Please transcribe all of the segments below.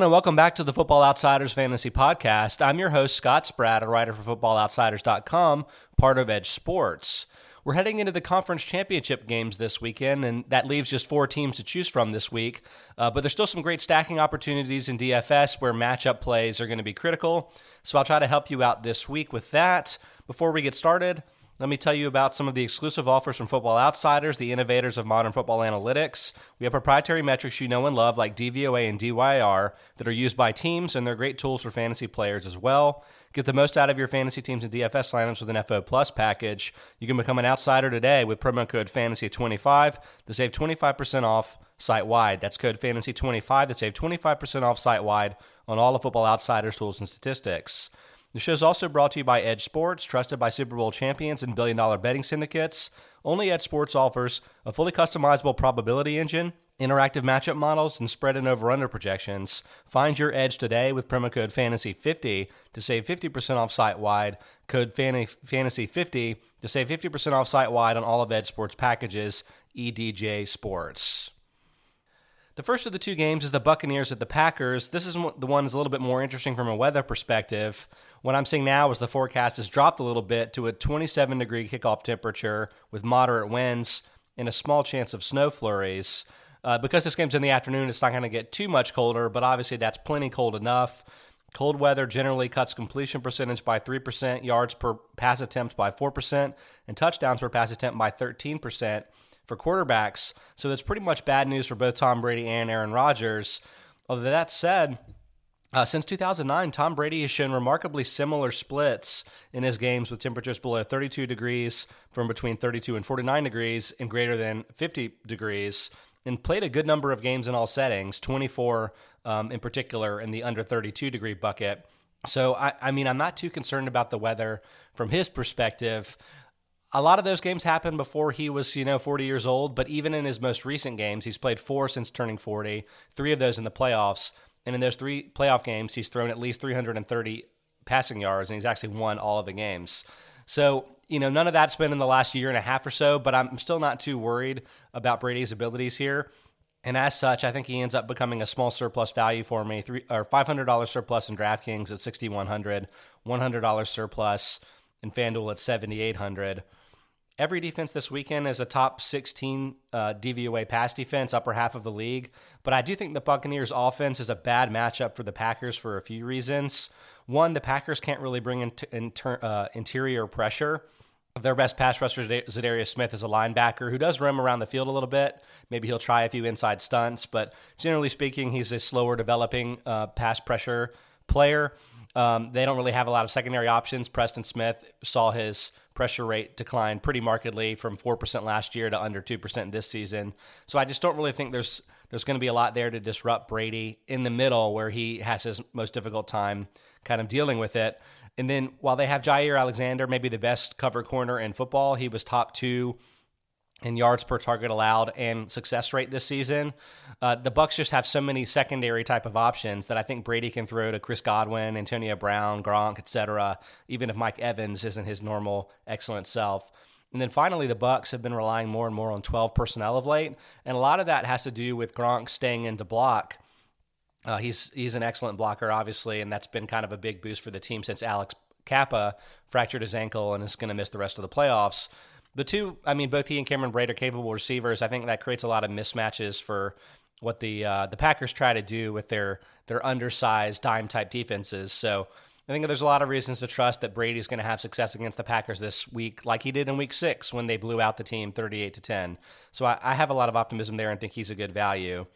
everyone, and welcome back to the Football Outsiders Fantasy Podcast. I'm your host, Scott Spratt, a writer for FootballOutsiders.com, part of EdjSports. We're heading into the conference championship games this weekend, and that leaves just four teams to choose from this week. Uh, but there's still some great stacking opportunities in DFS where matchup plays are going to be critical. So I'll try to help you out this week with that. Before we get started, let me tell you about some of the exclusive offers from Football Outsiders, the innovators of modern football analytics. We have proprietary metrics you know and love, like DVOA and DYAR, that are used by teams, and they're great tools for fantasy players as well. Get the most out of your fantasy teams and DFS lineups with an FO Plus package. You can become an outsider today with promo code FANTASY25 to save 25% off site wide. That's code FANTASY25 to save 25% off site wide on all of Football Outsiders tools and statistics. The show is also brought to you by EdjSports, trusted by Super Bowl champions and billion dollar betting syndicates. Only EdjSports offers a fully customizable probability engine, interactive matchup models, and spread and over under projections. Find your edge today with promo code FANTASY50 to save 50% off site wide. Code FANTASY50 to save 50% off site wide on all of EdjSports packages, EDJ Sports. The first of the two games is the Buccaneers at the Packers. This is the one that's a little bit more interesting from a weather perspective. What I'm seeing now is the forecast has dropped a little bit to a 27 degree kickoff temperature with moderate winds and a small chance of snow flurries. Uh, because this game's in the afternoon, it's not going to get too much colder, but obviously that's plenty cold enough. Cold weather generally cuts completion percentage by 3%, yards per pass attempt by 4%, and touchdowns per pass attempt by 13% for quarterbacks. So that's pretty much bad news for both Tom Brady and Aaron Rodgers. Although that said, uh, since 2009, Tom Brady has shown remarkably similar splits in his games with temperatures below 32 degrees from between 32 and 49 degrees and greater than 50 degrees, and played a good number of games in all settings, 24 um, in particular in the under 32 degree bucket. So, I, I mean, I'm not too concerned about the weather from his perspective a lot of those games happened before he was, you know, 40 years old. But even in his most recent games, he's played four since turning 40, three of those in the playoffs. And in those three playoff games, he's thrown at least 330 passing yards, and he's actually won all of the games. So, you know, none of that's been in the last year and a half or so, but I'm still not too worried about Brady's abilities here. And as such, I think he ends up becoming a small surplus value for me, three or $500 surplus in DraftKings at 6100 $100 surplus in FanDuel at 7800 Every defense this weekend is a top 16 uh, DVOA pass defense, upper half of the league. But I do think the Buccaneers' offense is a bad matchup for the Packers for a few reasons. One, the Packers can't really bring in, uh, interior pressure. Their best pass rusher, Za'Darius Smith, is a linebacker who does roam around the field a little bit. Maybe he'll try a few inside stunts, but generally speaking, he's a slower developing uh, pass pressure player. Um, they don't really have a lot of secondary options. Preston Smith saw his pressure rate declined pretty markedly from 4% last year to under 2% this season. So I just don't really think there's there's going to be a lot there to disrupt Brady in the middle where he has his most difficult time kind of dealing with it. And then while they have Jaire Alexander, maybe the best cover corner in football, he was top 2 in yards per target allowed and success rate this season. Uh, the Bucs just have so many secondary type of options that I think Brady can throw to Chris Godwin, Antonio Brown, Gronk, etc. Even if Mike Evans isn't his normal excellent self. And then finally, the Bucs have been relying more and more on 12 personnel of late, and a lot of that has to do with Gronk staying into block. Uh, he's he's an excellent blocker, obviously, and that's been kind of a big boost for the team since Alex Cappa fractured his ankle and is going to miss the rest of the playoffs the two, I mean, both he and Cameron Brate are capable receivers. I think that creates a lot of mismatches for what the uh, the Packers try to do with their their undersized dime type defenses. So I think there's a lot of reasons to trust that Brady's going to have success against the Packers this week, like he did in Week Six when they blew out the team 38 to 10. So I, I have a lot of optimism there and think he's a good value.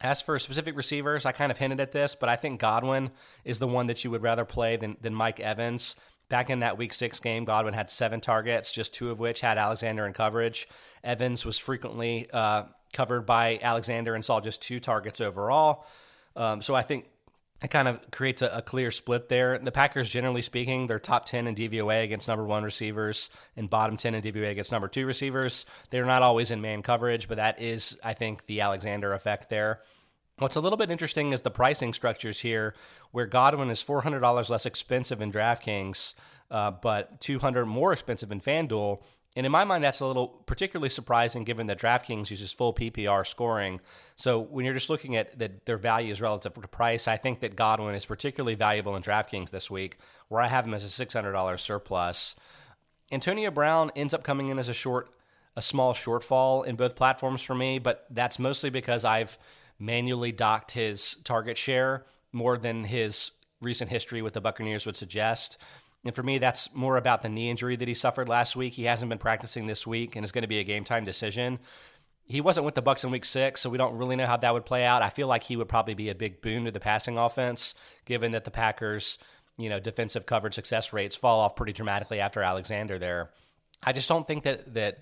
As for specific receivers, I kind of hinted at this, but I think Godwin is the one that you would rather play than, than Mike Evans. Back in that week six game, Godwin had seven targets, just two of which had Alexander in coverage. Evans was frequently uh, covered by Alexander and saw just two targets overall. Um, so I think it kind of creates a, a, clear split there. The Packers, generally speaking, they're top 10 in DVOA against number one receivers and bottom 10 in DVOA against number two receivers. They're not always in man coverage, but that is, I think, the Alexander effect there. What's a little bit interesting is the pricing structures here, where Godwin is $400 less expensive in DraftKings, uh, but 200 more expensive in FanDuel. And in my mind, that's a little particularly surprising given that DraftKings uses full PPR scoring. So when you're just looking at that their value is relative to price, I think that Godwin is particularly valuable in DraftKings this week, where I have him as a $600 surplus. Antonio Brown ends up coming in as a short, a small shortfall in both platforms for me, but that's mostly because I've manually docked his target share more than his recent history with the Buccaneers would suggest. And for me, that's more about the knee injury that he suffered last week. He hasn't been practicing this week and it's going to be a game time decision. He wasn't with the Bucs in week six, so we don't really know how that would play out. I feel like he would probably be a big boon to the passing offense, given that the Packers, you know, defensive coverage success rates fall off pretty dramatically after Alexander there. I just don't think that that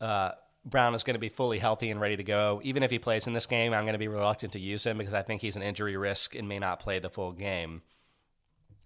uh, Brown is going to be fully healthy and ready to go. Even if he plays in this game, I'm going to be reluctant to use him because I think he's an injury risk and may not play the full game.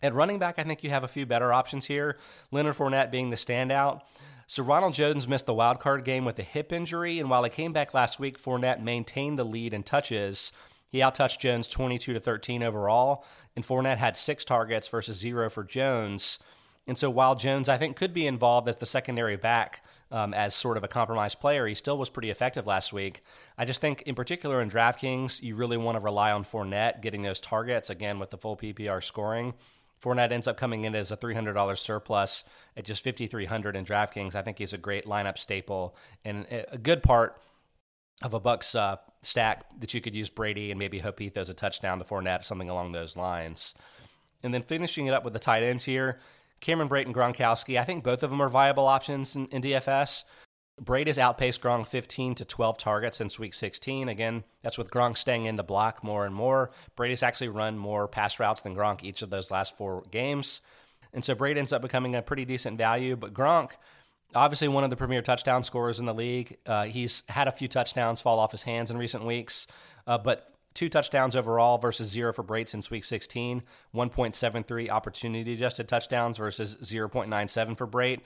At running back, I think you have a few better options here. Leonard Fournette being the standout. So Ronald Jones missed the wild card game with a hip injury, and while he came back last week, Fournette maintained the lead in touches. He outtouched Jones 22 to 13 overall, and Fournette had six targets versus zero for Jones. And so while Jones, I think, could be involved as the secondary back um, as sort of a compromised player, he still was pretty effective last week. I just think, in particular in DraftKings, you really want to rely on Fournette getting those targets again with the full PPR scoring. Fournette ends up coming in as a $300 surplus at just 5300 in DraftKings. I think he's a great lineup staple and a good part of a Bucs uh, stack that you could use Brady and maybe hope he throws a touchdown to Fournette, something along those lines. And then finishing it up with the tight ends here, Cameron Brate and Gronkowski. I think both of them are viable options in, in DFS. Brate has outpaced Gronk 15 to 12 targets since week 16. Again, that's with Gronk staying in the block more and more. Brady's actually run more pass routes than Gronk each of those last four games. And so Brate ends up becoming a pretty decent value. But Gronk, obviously one of the premier touchdown scorers in the league, uh, he's had a few touchdowns fall off his hands in recent weeks. Uh, but two touchdowns overall versus zero for Brate since week 16, 1.73 opportunity adjusted touchdowns versus 0.97 for Brate.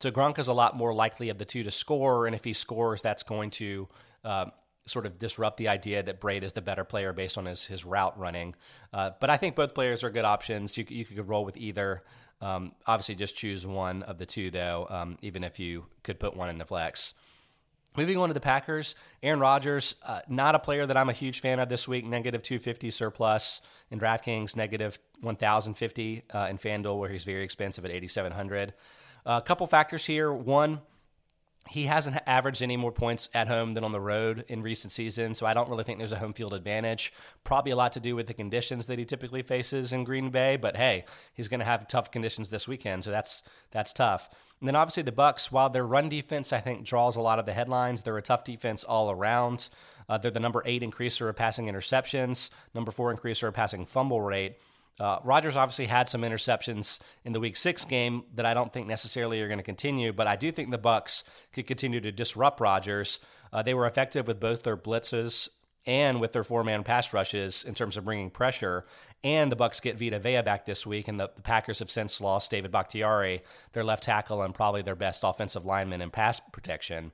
So Gronk is a lot more likely of the two to score, and if he scores, that's going to uh, sort of disrupt the idea that Brate is the better player based on his his route running. Uh, but I think both players are good options. You you could roll with either. Um, obviously, just choose one of the two, though. Um, even if you could put one in the flex. Moving on to the Packers, Aaron Rodgers, uh, not a player that I'm a huge fan of this week. Negative 250 surplus in DraftKings, negative 1,050 uh, in FanDuel, where he's very expensive at 8,700. A couple factors here. One, he hasn't averaged any more points at home than on the road in recent seasons, so I don't really think there's a home field advantage. Probably a lot to do with the conditions that he typically faces in Green Bay, but hey, he's going to have tough conditions this weekend, so that's that's tough. And then obviously the Bucs, while their run defense I think draws a lot of the headlines, they're a tough defense all around. Uh, they're the number eight increaser of passing interceptions, number four increaser of passing fumble rate. Uh, Rodgers obviously had some interceptions in the Week Six game that I don't think necessarily are going to continue, but I do think the Bucs could continue to disrupt Rodgers. Uh, they were effective with both their blitzes and with their four-man pass rushes in terms of bringing pressure. And the Bucs get Vita Vea back this week, and the, the Packers have since lost David Bakhtiari, their left tackle, and probably their best offensive lineman in pass protection.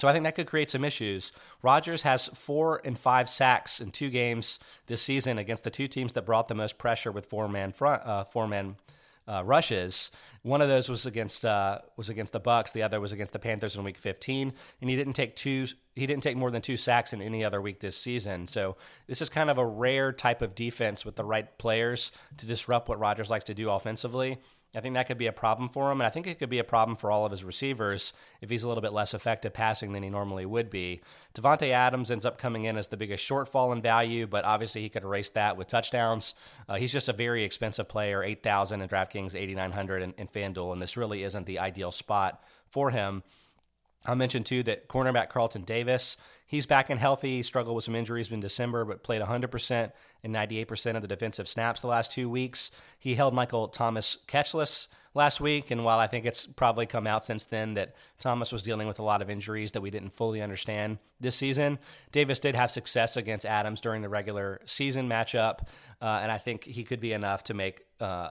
So I think that could create some issues. Rodgers has four and five sacks in two games this season against the two teams that brought the most pressure with four man front uh, four man uh, rushes. One of those was against uh, was against the Bucs. The other was against the Panthers in Week 15, and he didn't take two. He didn't take more than two sacks in any other week this season. So this is kind of a rare type of defense with the right players to disrupt what Rodgers likes to do offensively. I think that could be a problem for him, and I think it could be a problem for all of his receivers if he's a little bit less effective passing than he normally would be. Davante Adams ends up coming in as the biggest shortfall in value, but obviously he could erase that with touchdowns. Uh, he's just a very expensive player, eight thousand in DraftKings, eighty nine hundred in, in FanDuel, and this really isn't the ideal spot for him. I mentioned too that cornerback Carlton Davis, he's back and healthy. He struggled with some injuries in December, but played 100% and 98% of the defensive snaps the last two weeks. He held Michael Thomas catchless last week, and while I think it's probably come out since then that Thomas was dealing with a lot of injuries that we didn't fully understand this season, Davis did have success against Adams during the regular season matchup, uh, and I think he could be enough to make uh,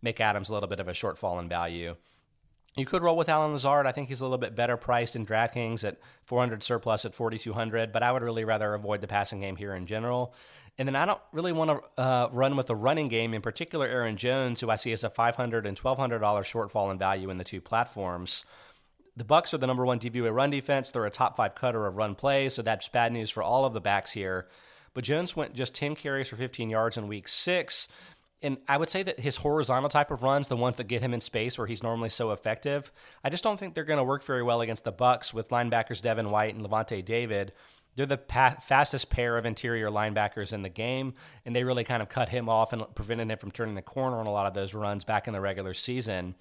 make Adams a little bit of a shortfall in value. You could roll with Allen Lazard. I think he's a little bit better priced in DraftKings at 400 surplus at 4,200, but I would really rather avoid the passing game here in general. And then I don't really want to uh, run with the running game, in particular Aaron Jones, who I see as a $500 and $1,200 shortfall in value in the two platforms. The Bucs are the number one DVOA run defense. They're a top five cutter of run plays, so that's bad news for all of the backs here. But Jones went just 10 carries for 15 yards in week six. And I would say that his horizontal type of runs, the ones that get him in space where he's normally so effective, I just don't think they're going to work very well against the Bucs with linebackers Devin White and Lavonte David. They're the pa- fastest pair of interior linebackers in the game, and they really kind of cut him off and prevented him from turning the corner on a lot of those runs back in the regular season.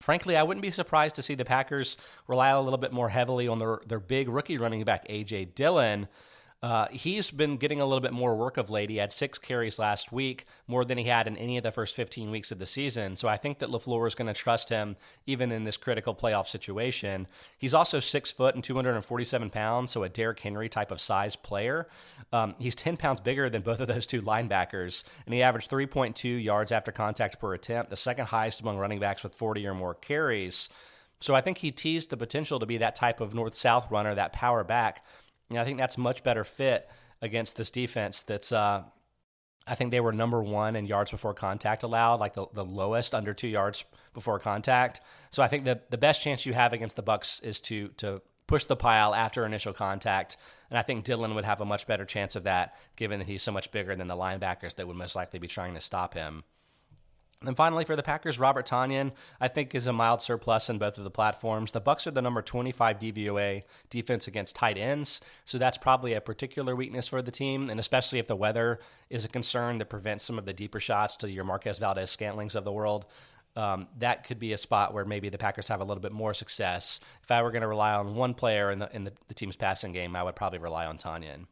Frankly, I wouldn't be surprised to see the Packers rely a little bit more heavily on their, their big rookie running back, A.J. Dillon. Uh, he's been getting a little bit more work of late. He had six carries last week, more than he had in any of the first 15 weeks of the season. So I think that LaFleur is going to trust him even in this critical playoff situation. He's also six foot and 247 pounds, so a Derrick Henry type of size player. Um, he's 10 pounds bigger than both of those two linebackers, and he averaged 3.2 yards after contact per attempt, the second highest among running backs with 40 or more carries. So I think he teased the potential to be that type of north south runner, that power back I think that's much better fit against this defense. That's uh, I think they were number one in yards before contact allowed, like the, the lowest under two yards before contact. So I think the the best chance you have against the Bucs is to to push the pile after initial contact, and I think Dillon would have a much better chance of that, given that he's so much bigger than the linebackers that would most likely be trying to stop him. And finally, for the Packers, Robert Tonyan, I think, is a mild surplus in both of the platforms. The Bucs are the number 25 DVOA defense against tight ends, so that's probably a particular weakness for the team, and especially if the weather is a concern that prevents some of the deeper shots to your Marquez Valdes Scantlings of the world. Um, that could be a spot where maybe the Packers have a little bit more success. If I were going to rely on one player in the in the, the team's passing game, I would probably rely on Tonyan.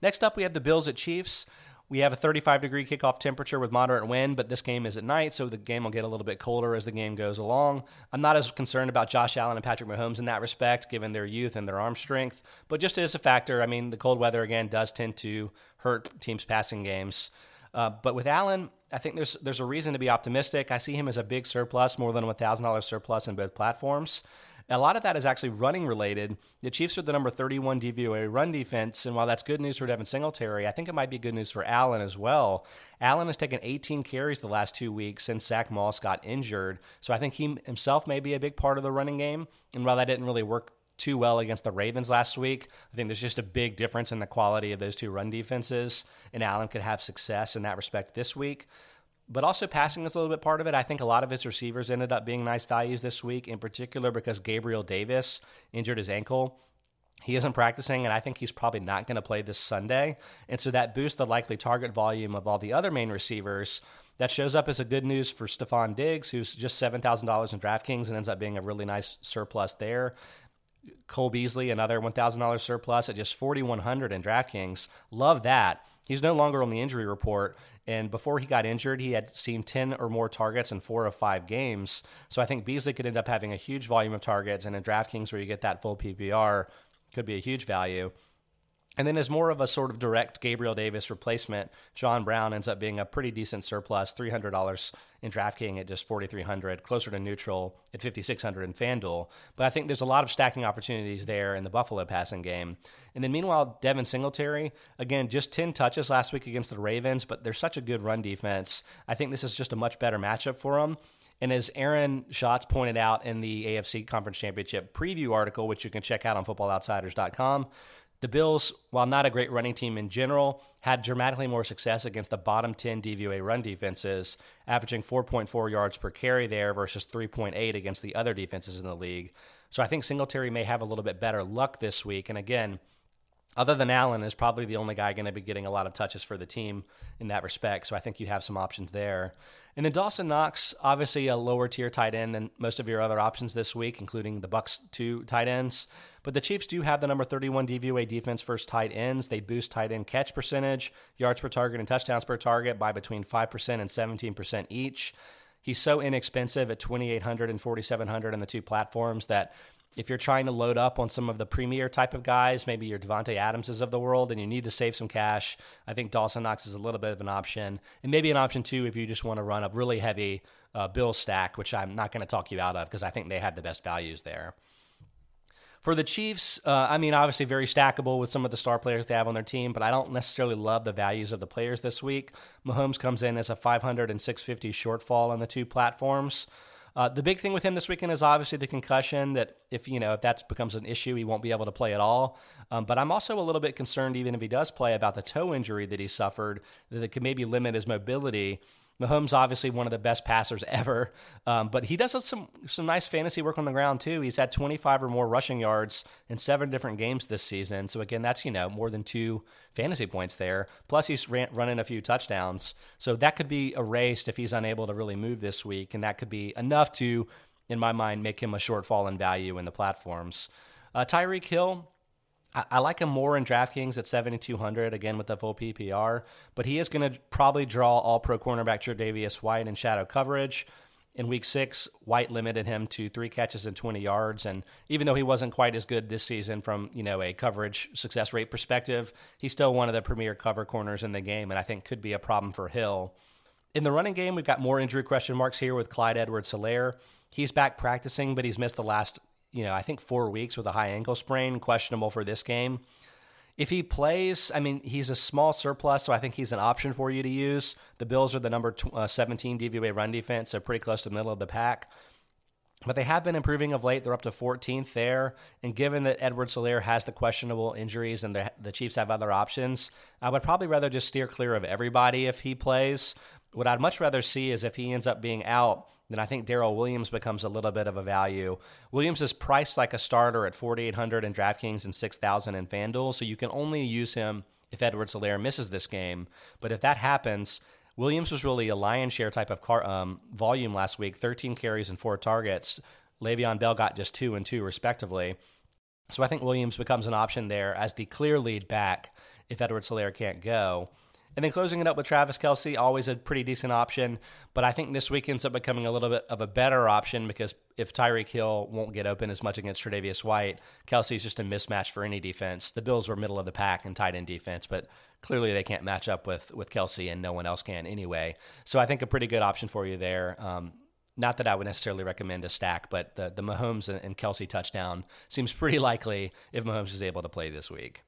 Next up, we have the Bills at Chiefs. We have a 35 degree kickoff temperature with moderate wind, but this game is at night, so the game will get a little bit colder as the game goes along. I'm not as concerned about Josh Allen and Patrick Mahomes in that respect, given their youth and their arm strength, but just as a factor, I mean, the cold weather again does tend to hurt teams' passing games. Uh, but with Allen, I think there's there's a reason to be optimistic. I see him as a big surplus, more than a thousand dollars surplus in both platforms. A lot of that is actually running related. The Chiefs are the number 31 DVOA run defense, and while that's good news for Devin Singletary, I think it might be good news for Allen as well. Allen has taken 18 carries the last two weeks since Zack Moss got injured, so I think he himself may be a big part of the running game. And while that didn't really work too well against the Ravens last week. I think there's just a big difference in the quality of those two run defenses, and Allen could have success in that respect this week but also passing is a little bit part of it. I think a lot of his receivers ended up being nice values this week, in particular because Gabriel Davis injured his ankle. He isn't practicing, and I think he's probably not going to play this Sunday. And so that boosts the likely target volume of all the other main receivers. That shows up as a good news for Stefon Diggs, who's just $7,000 in DraftKings and ends up being a really nice surplus there. Cole Beasley, another $1,000 surplus at just 4100 in DraftKings. Love that. He's no longer on the injury report. And before he got injured, he had seen 10 or more targets in four of five games. So I think Beasley could end up having a huge volume of targets. And in DraftKings, where you get that full PPR, could be a huge value. And then, as more of a sort of direct Gabriel Davis replacement, John Brown ends up being a pretty decent surplus, three hundred dollars in DraftKings at just forty three hundred, closer to neutral at fifty six hundred in FanDuel. But I think there's a lot of stacking opportunities there in the Buffalo passing game. And then, meanwhile, Devin Singletary again just ten touches last week against the Ravens, but they're such a good run defense. I think this is just a much better matchup for him. And as Aaron Schatz pointed out in the AFC Conference Championship preview article, which you can check out on FootballOutsiders.com the Bills, while not a great running team in general, had dramatically more success against the bottom 10 DVOA run defenses, averaging 4.4 yards per carry there versus 3.8 against the other defenses in the league. So I think Singletary may have a little bit better luck this week. And again, other than Allen, is probably the only guy going to be getting a lot of touches for the team in that respect. So I think you have some options there. And then Dawson Knox, obviously a lower tier tight end than most of your other options this week, including the Bucs two tight ends. But the Chiefs do have the number 31 DVOA defense first tight ends. They boost tight end catch percentage, yards per target, and touchdowns per target by between 5% and 17% each. He's so inexpensive at 2800 and 4700 on the two platforms that if you're trying to load up on some of the premier type of guys, maybe your Davante Adamses of the world, and you need to save some cash, I think Dawson Knox is a little bit of an option, and maybe an option too if you just want to run a really heavy uh, bill stack, which I'm not going to talk you out of because I think they have the best values there. For the Chiefs, uh, I mean, obviously very stackable with some of the star players they have on their team, but I don't necessarily love the values of the players this week. Mahomes comes in as a 500 and 650 shortfall on the two platforms. Uh, the big thing with him this weekend is obviously the concussion. That if you know if that becomes an issue, he won't be able to play at all. Um, but I'm also a little bit concerned, even if he does play, about the toe injury that he suffered that could maybe limit his mobility. Mahomes obviously one of the best passers ever, um, but he does some some nice fantasy work on the ground too. He's had 25 or more rushing yards in seven different games this season. So again, that's you know more than two fantasy points there. Plus he's ran, running a few touchdowns, so that could be erased if he's unable to really move this week, and that could be enough to, in my mind, make him a shortfall in value in the platforms. Uh, Tyreek Hill I, like him more in DraftKings at 7,200, again with the full PPR, but he is going to probably draw all pro cornerback Tre'Davious White in shadow coverage. In week six, White limited him to three catches and 20 yards. And even though he wasn't quite as good this season from, you know, a coverage success rate perspective, he's still one of the premier cover corners in the game and I think could be a problem for Hill. In the running game, we've got more injury question marks here with Clyde Edwards Helaire. He's back practicing, but he's missed the last you know, I think four weeks with a high ankle sprain, questionable for this game. If he plays, I mean, he's a small surplus, so I think he's an option for you to use. The Bills are the number uh, 17 DVOA run defense, so pretty close to the middle of the pack. But they have been improving of late. They're up to 14th there. And given that Edward Helaire has the questionable injuries and the, the Chiefs have other options, I would probably rather just steer clear of everybody if he plays. What I'd much rather see is if he ends up being out, then I think Darrel Williams becomes a little bit of a value. Williams is priced like a starter at 4,800 in DraftKings and 6,000 in FanDuel, so you can only use him if Edwards Helaire misses this game. But if that happens, Williams was really a lion share type of car, um, volume last week 13 carries and four targets. Le'Veon Bell got just two and two, respectively. So I think Williams becomes an option there as the clear lead back if Edwards Helaire can't go. And then closing it up with Travis Kelce, always a pretty decent option. But I think this week ends up becoming a little bit of a better option because if Tyreek Hill won't get open as much against Tre'Davious White, Kelce's just a mismatch for any defense. The Bills were middle of the pack in tight end defense, but clearly they can't match up with with Kelce, and no one else can anyway. So I think a pretty good option for you there. Um, not that I would necessarily recommend a stack, but the the Mahomes and Kelsey touchdown seems pretty likely if Mahomes is able to play this week.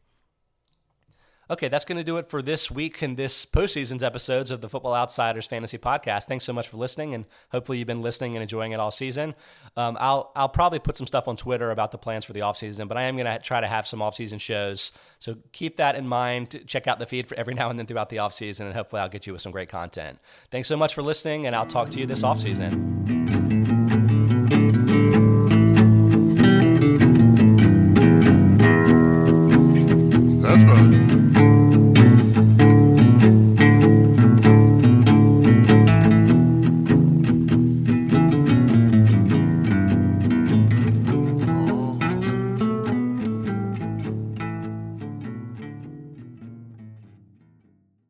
Okay, that's going to do it for this week and this postseason's episodes of the Football Outsiders Fantasy Podcast. Thanks so much for listening, and hopefully you've been listening and enjoying it all season. Um, I'll I'll probably put some stuff on Twitter about the plans for the offseason, but I am going to try to have some offseason shows. So keep that in mind. Check out the feed for every now and then throughout the offseason, and hopefully I'll get you with some great content. Thanks so much for listening, and I'll talk to you this offseason.